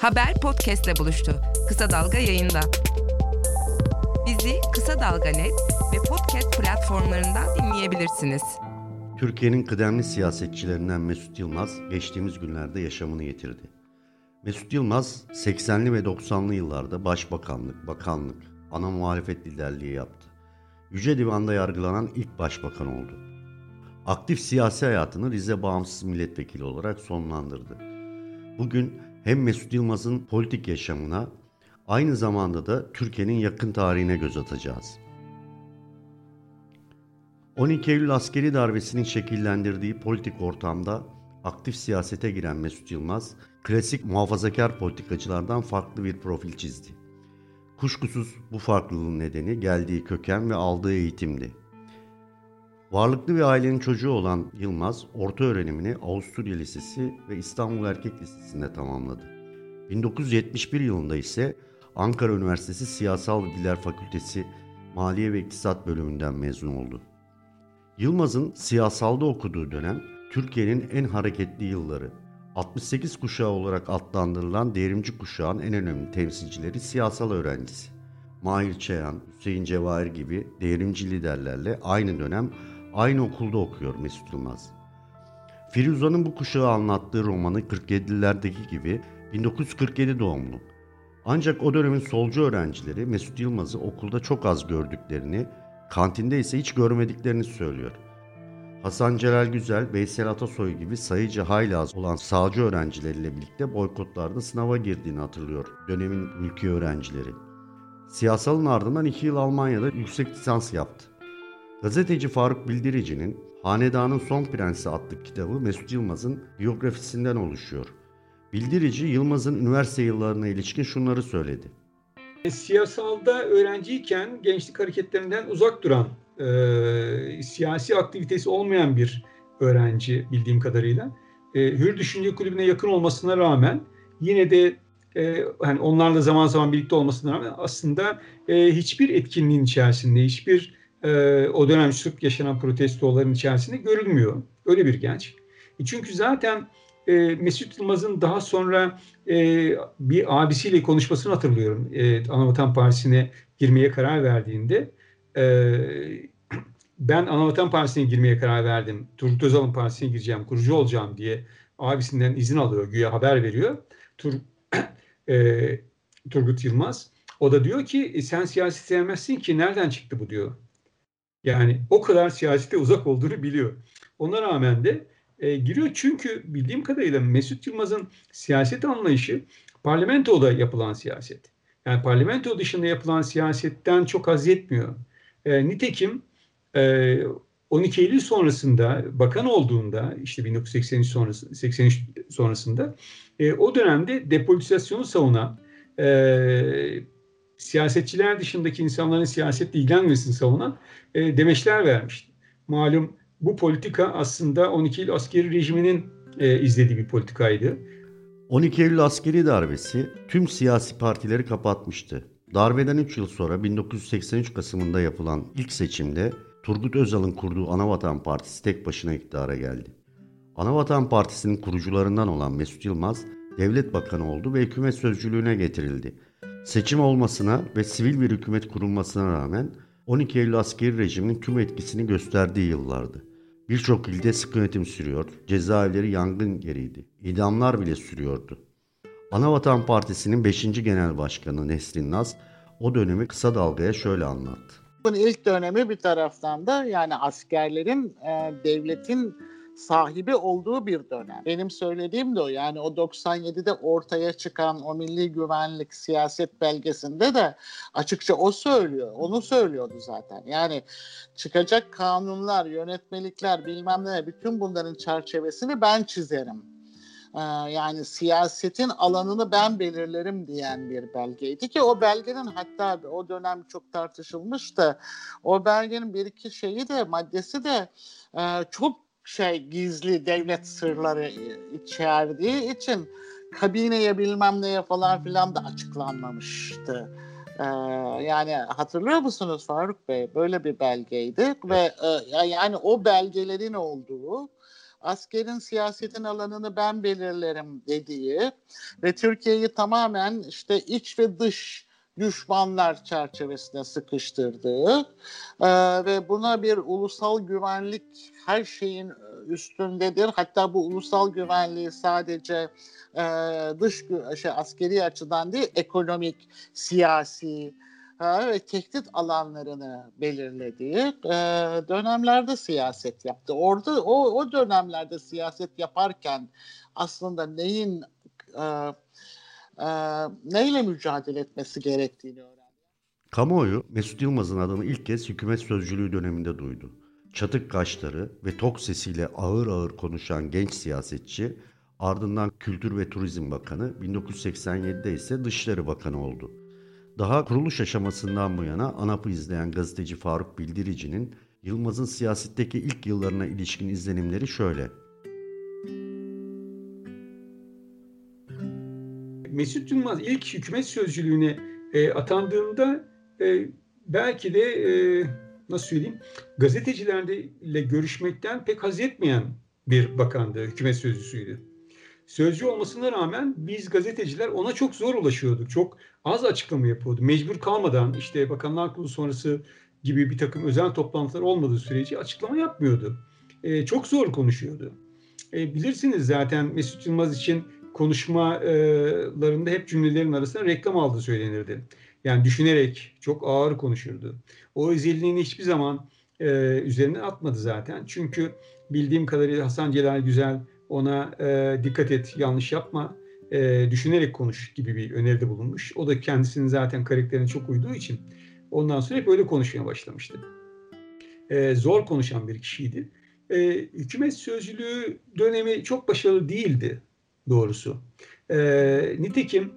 Haber podcastle buluştu. Kısa Dalga yayında. Bizi Kısa Dalga Net ve podcast platformlarından dinleyebilirsiniz. Türkiye'nin kıdemli siyasetçilerinden Mesut Yılmaz geçtiğimiz günlerde yaşamını yitirdi. Mesut Yılmaz 80'li ve 90'lı yıllarda başbakanlık, bakanlık, ana muhalefet liderliği yaptı. Yüce Divan'da yargılanan ilk başbakan oldu. Aktif siyasi hayatını Rize Bağımsız Milletvekili olarak sonlandırdı. Bugün hem Mesut Yılmaz'ın politik yaşamına aynı zamanda da Türkiye'nin yakın tarihine göz atacağız. 12 Eylül askeri darbesinin şekillendirdiği politik ortamda aktif siyasete giren Mesut Yılmaz, klasik muhafazakar politikacılardan farklı bir profil çizdi. Kuşkusuz bu farklılığın nedeni geldiği köken ve aldığı eğitimdi. Varlıklı bir ailenin çocuğu olan Yılmaz, orta öğrenimini Avusturya Lisesi ve İstanbul Erkek Lisesi'nde tamamladı. 1971 yılında ise Ankara Üniversitesi Siyasal Bilgiler Fakültesi Maliye ve İktisat bölümünden mezun oldu. Yılmaz'ın siyasalda okuduğu dönem Türkiye'nin en hareketli yılları. 68 kuşağı olarak adlandırılan devrimci kuşağın en önemli temsilcileri siyasal öğrencisi. Mahir Çayan, Hüseyin Cevahir gibi devrimci liderlerle aynı dönem aynı okulda okuyor Mesut Yılmaz. Firuza'nın bu kuşağı anlattığı romanı 47'lerdeki gibi 1947 doğumlu. Ancak o dönemin solcu öğrencileri Mesut Yılmaz'ı okulda çok az gördüklerini, kantinde ise hiç görmediklerini söylüyor. Hasan Celal Güzel, Veysel Atasoy gibi sayıca hayli az olan sağcı öğrencileriyle birlikte boykotlarda sınava girdiğini hatırlıyor dönemin ülke öğrencileri. Siyasalın ardından iki yıl Almanya'da yüksek lisans yaptı. Gazeteci Faruk Bildirici'nin Hanedanın Son Prensi adlı kitabı Mesut Yılmaz'ın biyografisinden oluşuyor. Bildirici Yılmaz'ın üniversite yıllarına ilişkin şunları söyledi. Siyasalda öğrenciyken gençlik hareketlerinden uzak duran, e, siyasi aktivitesi olmayan bir öğrenci bildiğim kadarıyla. E, Hür Düşünce Kulübü'ne yakın olmasına rağmen yine de e, hani onlarla zaman zaman birlikte olmasına rağmen aslında e, hiçbir etkinliğin içerisinde, hiçbir e, o dönem sık yaşanan protestoların içerisinde görülmüyor. Öyle bir genç. E, çünkü zaten e, Mesut Yılmaz'ın daha sonra e, bir abisiyle konuşmasını hatırlıyorum. E, Anavatan Partisi'ne girmeye karar verdiğinde e, ben Anavatan Partisi'ne girmeye karar verdim. Turgut Özal'ın partisine gireceğim, kurucu olacağım diye abisinden izin alıyor, güya haber veriyor. Tur, e, Turgut Yılmaz. O da diyor ki e, sen siyaset sevmezsin ki nereden çıktı bu diyor. Yani o kadar siyasete uzak olduğunu biliyor. Ona rağmen de e, giriyor çünkü bildiğim kadarıyla Mesut Yılmaz'ın siyaset anlayışı parlamentoda yapılan siyaset. Yani parlamento dışında yapılan siyasetten çok haz etmiyor. E, nitekim e, 12 Eylül sonrasında bakan olduğunda işte 1983 sonrası 83 sonrasında e, o dönemde depolitizasyonu savunan e, siyasetçiler dışındaki insanların siyasetle ilgilenmesini savunan e, demeçler vermişti. Malum bu politika aslında 12 Eylül askeri rejiminin e, izlediği bir politikaydı. 12 Eylül askeri darbesi tüm siyasi partileri kapatmıştı. Darbeden 3 yıl sonra 1983 Kasım'ında yapılan ilk seçimde Turgut Özal'ın kurduğu Anavatan Partisi tek başına iktidara geldi. Anavatan Partisi'nin kurucularından olan Mesut Yılmaz devlet bakanı oldu ve hükümet sözcülüğüne getirildi. Seçim olmasına ve sivil bir hükümet kurulmasına rağmen 12 Eylül askeri rejiminin tüm etkisini gösterdiği yıllardı. Birçok ilde sıkı yönetim sürüyor, cezaevleri yangın yeriydi, idamlar bile sürüyordu. Anavatan Partisi'nin 5. Genel Başkanı Nesrin Naz o dönemi kısa dalgaya şöyle anlattı. Bunun ilk dönemi bir taraftan da yani askerlerin e, devletin sahibi olduğu bir dönem. Benim söylediğim de o. Yani o 97'de ortaya çıkan o milli güvenlik siyaset belgesinde de açıkça o söylüyor. Onu söylüyordu zaten. Yani çıkacak kanunlar, yönetmelikler bilmem ne bütün bunların çerçevesini ben çizerim yani siyasetin alanını ben belirlerim diyen bir belgeydi ki o belgenin hatta o dönem çok tartışılmış da o belgenin bir iki şeyi de maddesi de çok şey gizli devlet sırları içerdiği için kabineye bilmem neye falan filan da açıklanmamıştı. Ee, yani hatırlıyor musunuz Faruk Bey? Böyle bir belgeydi ve e, yani o belgelerin olduğu askerin siyasetin alanını ben belirlerim dediği ve Türkiye'yi tamamen işte iç ve dış düşmanlar çerçevesinde sıkıştırdığı e, ve buna bir ulusal güvenlik her şeyin üstündedir. Hatta bu ulusal güvenliği sadece e, dış şey askeri açıdan değil, ekonomik, siyasi e, ve tehdit alanlarını belirlediği e, dönemlerde siyaset yaptı. Orada o, o dönemlerde siyaset yaparken aslında neyin e, e, neyle mücadele etmesi gerektiğini öğrendi. Kamuoyu Mesut Yılmaz'ın adını ilk kez hükümet sözcülüğü döneminde duydu. Çatık kaşları ve tok sesiyle ağır ağır konuşan genç siyasetçi ardından Kültür ve Turizm Bakanı, 1987'de ise Dışişleri Bakanı oldu. Daha kuruluş aşamasından bu yana ANAP'ı izleyen gazeteci Faruk Bildirici'nin Yılmaz'ın siyasetteki ilk yıllarına ilişkin izlenimleri şöyle. Mesut Yılmaz ilk hükümet sözcülüğüne e, atandığında e, belki de e, nasıl söyleyeyim gazetecilerle görüşmekten pek haz etmeyen bir bakandı, hükümet sözcüsüydü. Sözcü olmasına rağmen biz gazeteciler ona çok zor ulaşıyorduk. Çok az açıklama yapıyordu. Mecbur kalmadan işte Bakanlar Kurulu sonrası gibi bir takım özel toplantılar olmadığı sürece açıklama yapmıyordu. E, çok zor konuşuyordu. E, bilirsiniz zaten Mesut Yılmaz için konuşmalarında hep cümlelerin arasında reklam aldığı söylenirdi. Yani düşünerek çok ağır konuşurdu. O özelliğini hiçbir zaman e, üzerine atmadı zaten. Çünkü bildiğim kadarıyla Hasan Celal Güzel ona e, dikkat et, yanlış yapma, e, düşünerek konuş gibi bir öneride bulunmuş. O da kendisinin zaten karakterine çok uyduğu için ondan sonra hep öyle konuşmaya başlamıştı. E, zor konuşan bir kişiydi. E, hükümet sözcülüğü dönemi çok başarılı değildi doğrusu. E, nitekim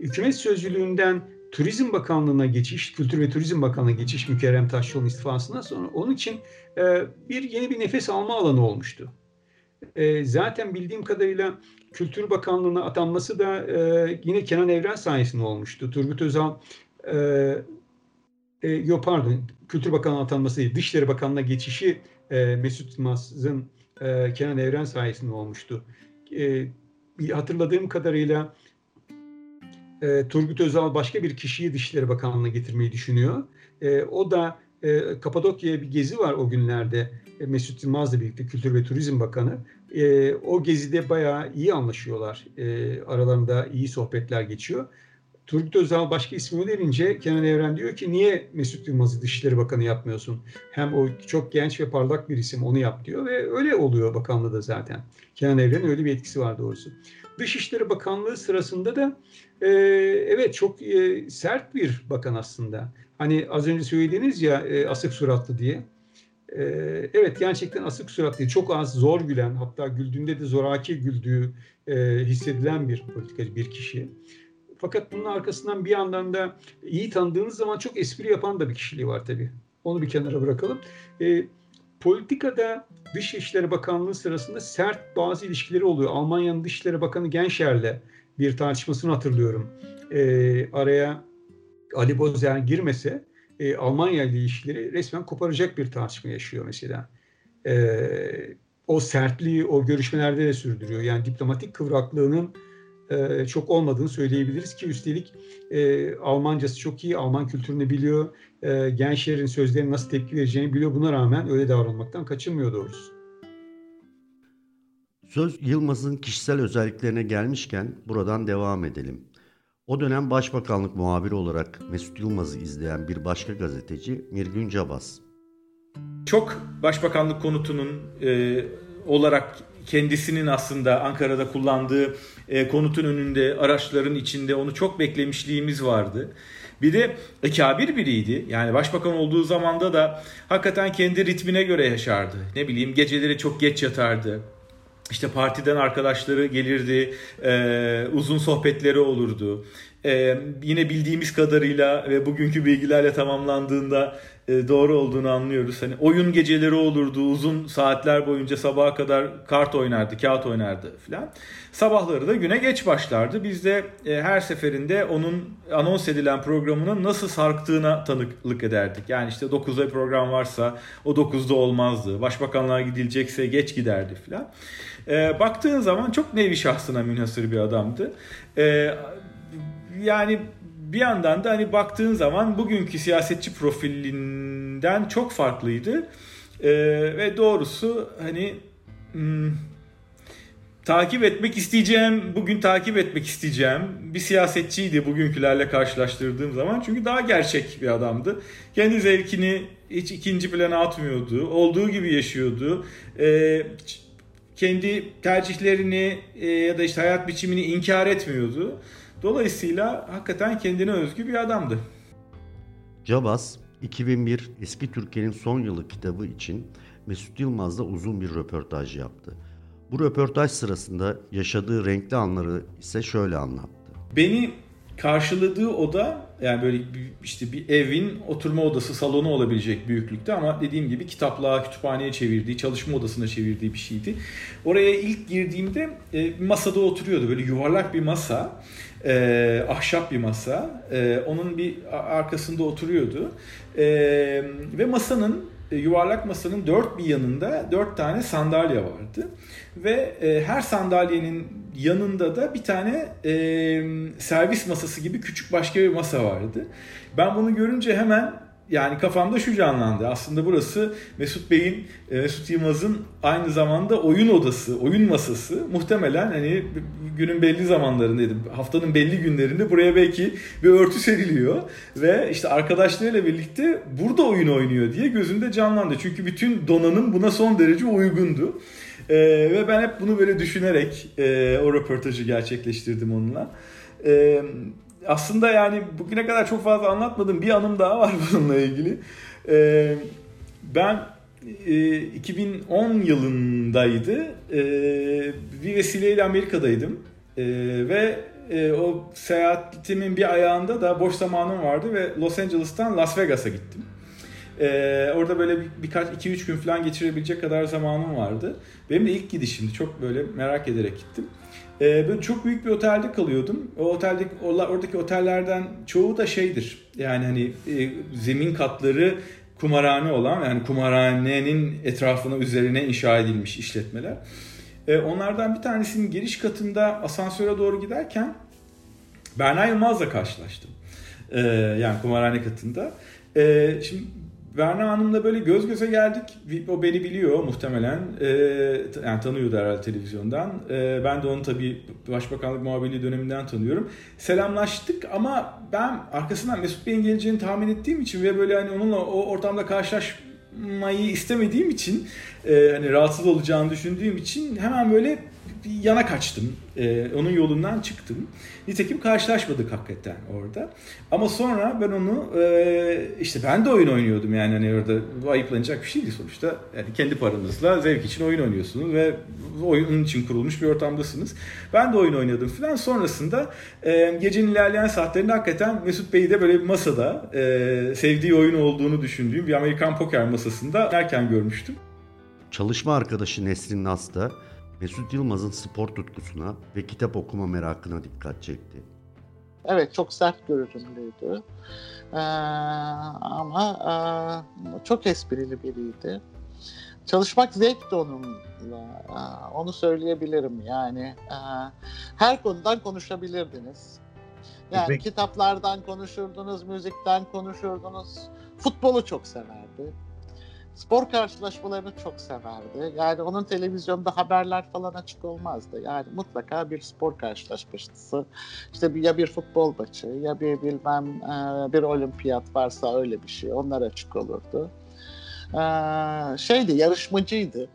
hükümet sözcülüğünden Turizm Bakanlığı'na geçiş, Kültür ve Turizm Bakanlığı'na geçiş Mükerrem Taşyol'un istifasından sonra onun için e, bir yeni bir nefes alma alanı olmuştu. E, zaten bildiğim kadarıyla Kültür Bakanlığı'na atanması da e, yine Kenan Evren sayesinde olmuştu. Turgut Özal e, e, yok pardon Kültür Bakanlığı'na atanması değil, Dışişleri Bakanlığı'na geçişi e, Mesut Yılmaz'ın e, Kenan Evren sayesinde olmuştu. E, hatırladığım kadarıyla e, Turgut Özal başka bir kişiyi Dışişleri Bakanlığı'na getirmeyi düşünüyor. E, o da e, Kapadokya'ya bir gezi var o günlerde. E, Mesut Yılmaz'la birlikte Kültür ve Turizm Bakanı. E, o gezide bayağı iyi anlaşıyorlar. E, aralarında iyi sohbetler geçiyor. Turgut Özal başka ismi önerince Kenan Evren diyor ki niye Mesut Yılmaz'ı Dışişleri Bakanı yapmıyorsun? Hem o çok genç ve parlak bir isim onu yap diyor ve öyle oluyor bakanlığı da zaten. Kenan Evren'in öyle bir etkisi var doğrusu. Dışişleri Bakanlığı sırasında da e, evet çok e, sert bir bakan aslında. Hani az önce söylediğiniz ya e, asık suratlı diye. E, evet gerçekten asık suratlı, çok az zor gülen hatta güldüğünde de zoraki güldüğü e, hissedilen bir politikacı, bir kişi. Fakat bunun arkasından bir yandan da iyi tanıdığınız zaman çok espri yapan da bir kişiliği var tabii. Onu bir kenara bırakalım. E, politikada Dışişleri Bakanlığı sırasında sert bazı ilişkileri oluyor. Almanya'nın Dışişleri Bakanı Genscher'le bir tartışmasını hatırlıyorum. E, araya Ali Bozer girmese e, Almanya ile ilişkileri resmen koparacak bir tartışma yaşıyor mesela. E, o sertliği o görüşmelerde de sürdürüyor. Yani diplomatik kıvraklığının e, çok olmadığını söyleyebiliriz ki üstelik e, Almancası çok iyi, Alman kültürünü biliyor, e, Genscher'in sözlerine nasıl tepki vereceğini biliyor. Buna rağmen öyle davranmaktan kaçınmıyor doğrusu. Söz Yılmaz'ın kişisel özelliklerine gelmişken buradan devam edelim. O dönem Başbakanlık muhabiri olarak Mesut Yılmaz'ı izleyen bir başka gazeteci Mirgün Cabas. Çok Başbakanlık konutunun e, olarak kendisinin aslında Ankara'da kullandığı e, konutun önünde, araçların içinde onu çok beklemişliğimiz vardı. Bir de kabir biriydi. Yani başbakan olduğu zamanda da hakikaten kendi ritmine göre yaşardı. Ne bileyim geceleri çok geç yatardı. İşte partiden arkadaşları gelirdi, e, uzun sohbetleri olurdu. E, yine bildiğimiz kadarıyla ve bugünkü bilgilerle tamamlandığında e, doğru olduğunu anlıyoruz. Hani oyun geceleri olurdu, uzun saatler boyunca sabaha kadar kart oynardı, kağıt oynardı falan. Sabahları da güne geç başlardı. Biz de e, her seferinde onun anons edilen programının nasıl sarktığına tanıklık ederdik. Yani işte 9'da program varsa o 9'da olmazdı. Başbakanlığa gidilecekse geç giderdi falan. E, baktığın zaman çok nevi şahsına münhasır bir adamdı. E, yani bir yandan da hani baktığın zaman bugünkü siyasetçi profilinden çok farklıydı. Ee, ve doğrusu hani hmm, takip etmek isteyeceğim, bugün takip etmek isteyeceğim bir siyasetçiydi bugünkülerle karşılaştırdığım zaman. Çünkü daha gerçek bir adamdı. Kendi zevkini hiç ikinci plana atmıyordu. Olduğu gibi yaşıyordu. Ee, kendi tercihlerini e, ya da işte hayat biçimini inkar etmiyordu. Dolayısıyla hakikaten kendine özgü bir adamdı. Cabas 2001 Eski Türkiye'nin son yılı kitabı için Mesut Yılmaz'la uzun bir röportaj yaptı. Bu röportaj sırasında yaşadığı renkli anları ise şöyle anlattı. Beni karşıladığı oda yani böyle işte bir evin oturma odası salonu olabilecek büyüklükte ama dediğim gibi kitaplığa, kütüphaneye çevirdiği, çalışma odasına çevirdiği bir şeydi. Oraya ilk girdiğimde e, masada oturuyordu böyle yuvarlak bir masa e, ahşap bir masa. E, onun bir arkasında oturuyordu. E, ve masanın e, yuvarlak masanın dört bir yanında dört tane sandalye vardı. Ve e, her sandalyenin yanında da bir tane e, servis masası gibi küçük başka bir masa vardı. Ben bunu görünce hemen yani kafamda şu canlandı. Aslında burası Mesut Bey'in, e, Mesut Yılmaz'ın aynı zamanda oyun odası, oyun masası. Muhtemelen hani günün belli zamanlarında, haftanın belli günlerinde buraya belki bir örtü seriliyor. Ve işte arkadaşlarıyla birlikte burada oyun oynuyor diye gözünde canlandı. Çünkü bütün donanım buna son derece uygundu. Ee, ve ben hep bunu böyle düşünerek e, o röportajı gerçekleştirdim onunla. Ee, aslında yani bugüne kadar çok fazla anlatmadığım bir anım daha var bununla ilgili. Ee, ben e, 2010 yılındaydı. E, bir vesileyle Amerika'daydım. E, ve e, o seyahatimin bir ayağında da boş zamanım vardı ve Los Angeles'tan Las Vegas'a gittim. Ee, orada böyle bir, birkaç 2-3 gün falan geçirebilecek kadar zamanım vardı. Benim de ilk gidişimdi. Çok böyle merak ederek gittim. Ee, ben çok büyük bir otelde kalıyordum. O oteldeki oradaki otellerden çoğu da şeydir. Yani hani e, zemin katları kumarhane olan yani kumarhanenin etrafına üzerine inşa edilmiş işletmeler. E, onlardan bir tanesinin giriş katında asansöre doğru giderken Berna Yılmaz'la karşılaştım. E, yani kumarhane katında. E, şimdi Berna Hanım'la böyle göz göze geldik. O beni biliyor muhtemelen. Ee, yani tanıyordu herhalde televizyondan. Ee, ben de onu tabii Başbakanlık muhabirliği döneminden tanıyorum. Selamlaştık ama ben arkasından Mesut Bey'in geleceğini tahmin ettiğim için ve böyle hani onunla o ortamda karşılaşmayı istemediğim için e, hani rahatsız olacağını düşündüğüm için hemen böyle bir yana kaçtım. Ee, onun yolundan çıktım. Nitekim karşılaşmadık hakikaten orada. Ama sonra ben onu e, işte ben de oyun oynuyordum yani hani orada ayıplanacak bir şeydi sonuçta. Yani kendi paranızla zevk için oyun oynuyorsunuz ve oyunun için kurulmuş bir ortamdasınız. Ben de oyun oynadım falan. Sonrasında e, gecenin ilerleyen saatlerinde hakikaten Mesut Bey'i de böyle bir masada e, sevdiği oyun olduğunu düşündüğüm bir Amerikan poker masasında erken görmüştüm. Çalışma arkadaşı Nesrin Nas da Mesut Yılmaz'ın spor tutkusuna ve kitap okuma merakına dikkat çekti. Evet çok sert görünümlüydü. Ee, ama e, çok esprili biriydi. Çalışmak zevkti onunla. Ee, onu söyleyebilirim yani. E, her konudan konuşabilirdiniz. Yani Peki. kitaplardan konuşurdunuz, müzikten konuşurdunuz. Futbolu çok severdi spor karşılaşmalarını çok severdi. Yani onun televizyonda haberler falan açık olmazdı. Yani mutlaka bir spor karşılaşması, işte ya bir futbol maçı ya bir bilmem e, bir olimpiyat varsa öyle bir şey onlar açık olurdu. E, şeydi yarışmacıydı.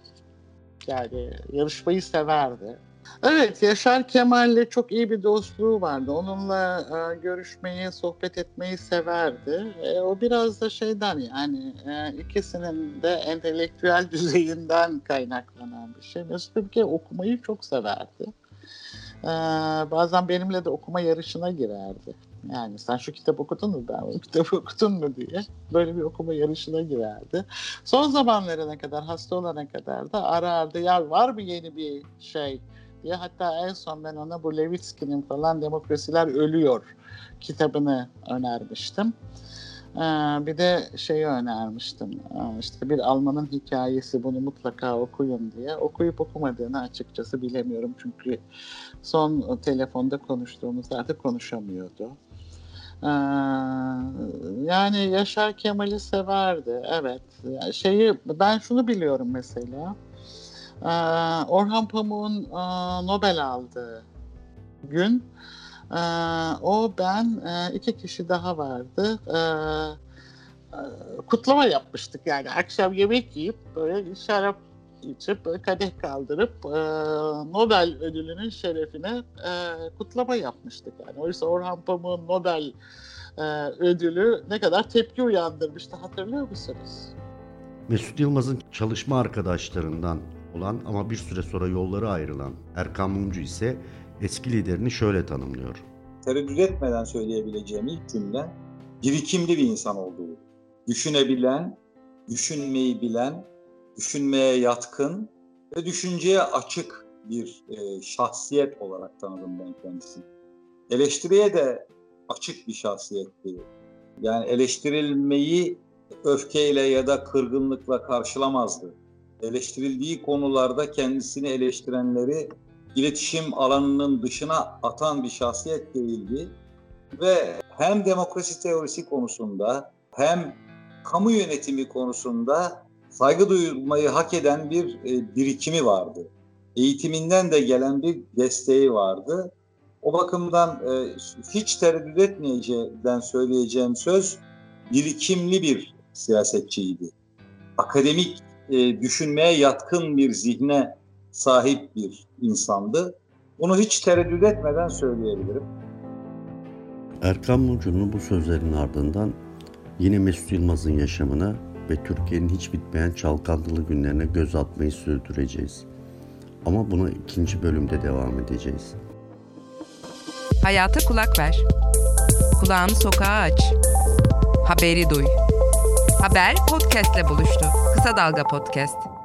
Yani yarışmayı severdi. Evet, Yaşar Kemal'le çok iyi bir dostluğu vardı. Onunla e, görüşmeyi, sohbet etmeyi severdi. E, o biraz da şeyden yani e, ikisinin de entelektüel düzeyinden kaynaklanan bir şey. Mesut kere okumayı çok severdi. E, bazen benimle de okuma yarışına girerdi. Yani sen şu kitap okudun mu ben bu kitabı okudun mu diye böyle bir okuma yarışına girerdi. Son zamanlarına kadar hasta olana kadar da arardı ya var mı yeni bir şey diye. Hatta en son ben ona bu Levitsky'nin falan Demokrasiler Ölüyor kitabını önermiştim. Ee, bir de şeyi önermiştim. Ee, işte bir Almanın hikayesi bunu mutlaka okuyun diye. Okuyup okumadığını açıkçası bilemiyorum. Çünkü son telefonda konuştuğumuzda konuşamıyordu. Ee, yani Yaşar Kemal'i severdi. Evet. Şeyi ben şunu biliyorum mesela. Ee, Orhan Pamuk'un e, Nobel aldığı gün ee, o ben e, iki kişi daha vardı. E, kutlama yapmıştık yani akşam yemek yiyip böyle şarap içip kadeh kaldırıp e, Nobel ödülünün şerefine e, kutlama yapmıştık yani. Oysa Orhan Pamuk'un Nobel e, ödülü ne kadar tepki uyandırmıştı hatırlıyor musunuz? Mesut Yılmaz'ın çalışma arkadaşlarından olan ama bir süre sonra yolları ayrılan Erkan Mumcu ise eski liderini şöyle tanımlıyor. Tereddüt etmeden söyleyebileceğim ilk cümle birikimli bir insan olduğu. Düşünebilen, düşünmeyi bilen, düşünmeye yatkın ve düşünceye açık bir e, şahsiyet olarak tanıdım ben kendisini. Eleştiriye de açık bir şahsiyetti. Yani eleştirilmeyi öfkeyle ya da kırgınlıkla karşılamazdı. Eleştirildiği konularda kendisini eleştirenleri iletişim alanının dışına atan bir şahsiyet değildi. Ve hem demokrasi teorisi konusunda hem kamu yönetimi konusunda saygı duyulmayı hak eden bir e, birikimi vardı. Eğitiminden de gelen bir desteği vardı. O bakımdan e, hiç tereddüt etmeyeceğinden söyleyeceğim söz birikimli bir siyasetçiydi. Akademik e, düşünmeye yatkın bir zihne sahip bir insandı. Bunu hiç tereddüt etmeden söyleyebilirim. Erkan Mumcu'nun bu sözlerin ardından yine Mesut Yılmaz'ın yaşamına ve Türkiye'nin hiç bitmeyen çalkantılı günlerine göz atmayı sürdüreceğiz. Ama buna ikinci bölümde devam edeceğiz. Hayata kulak ver. Kulağını sokağa aç. Haberi duy. Haber podcastle buluştu. Kısa Dalga Podcast.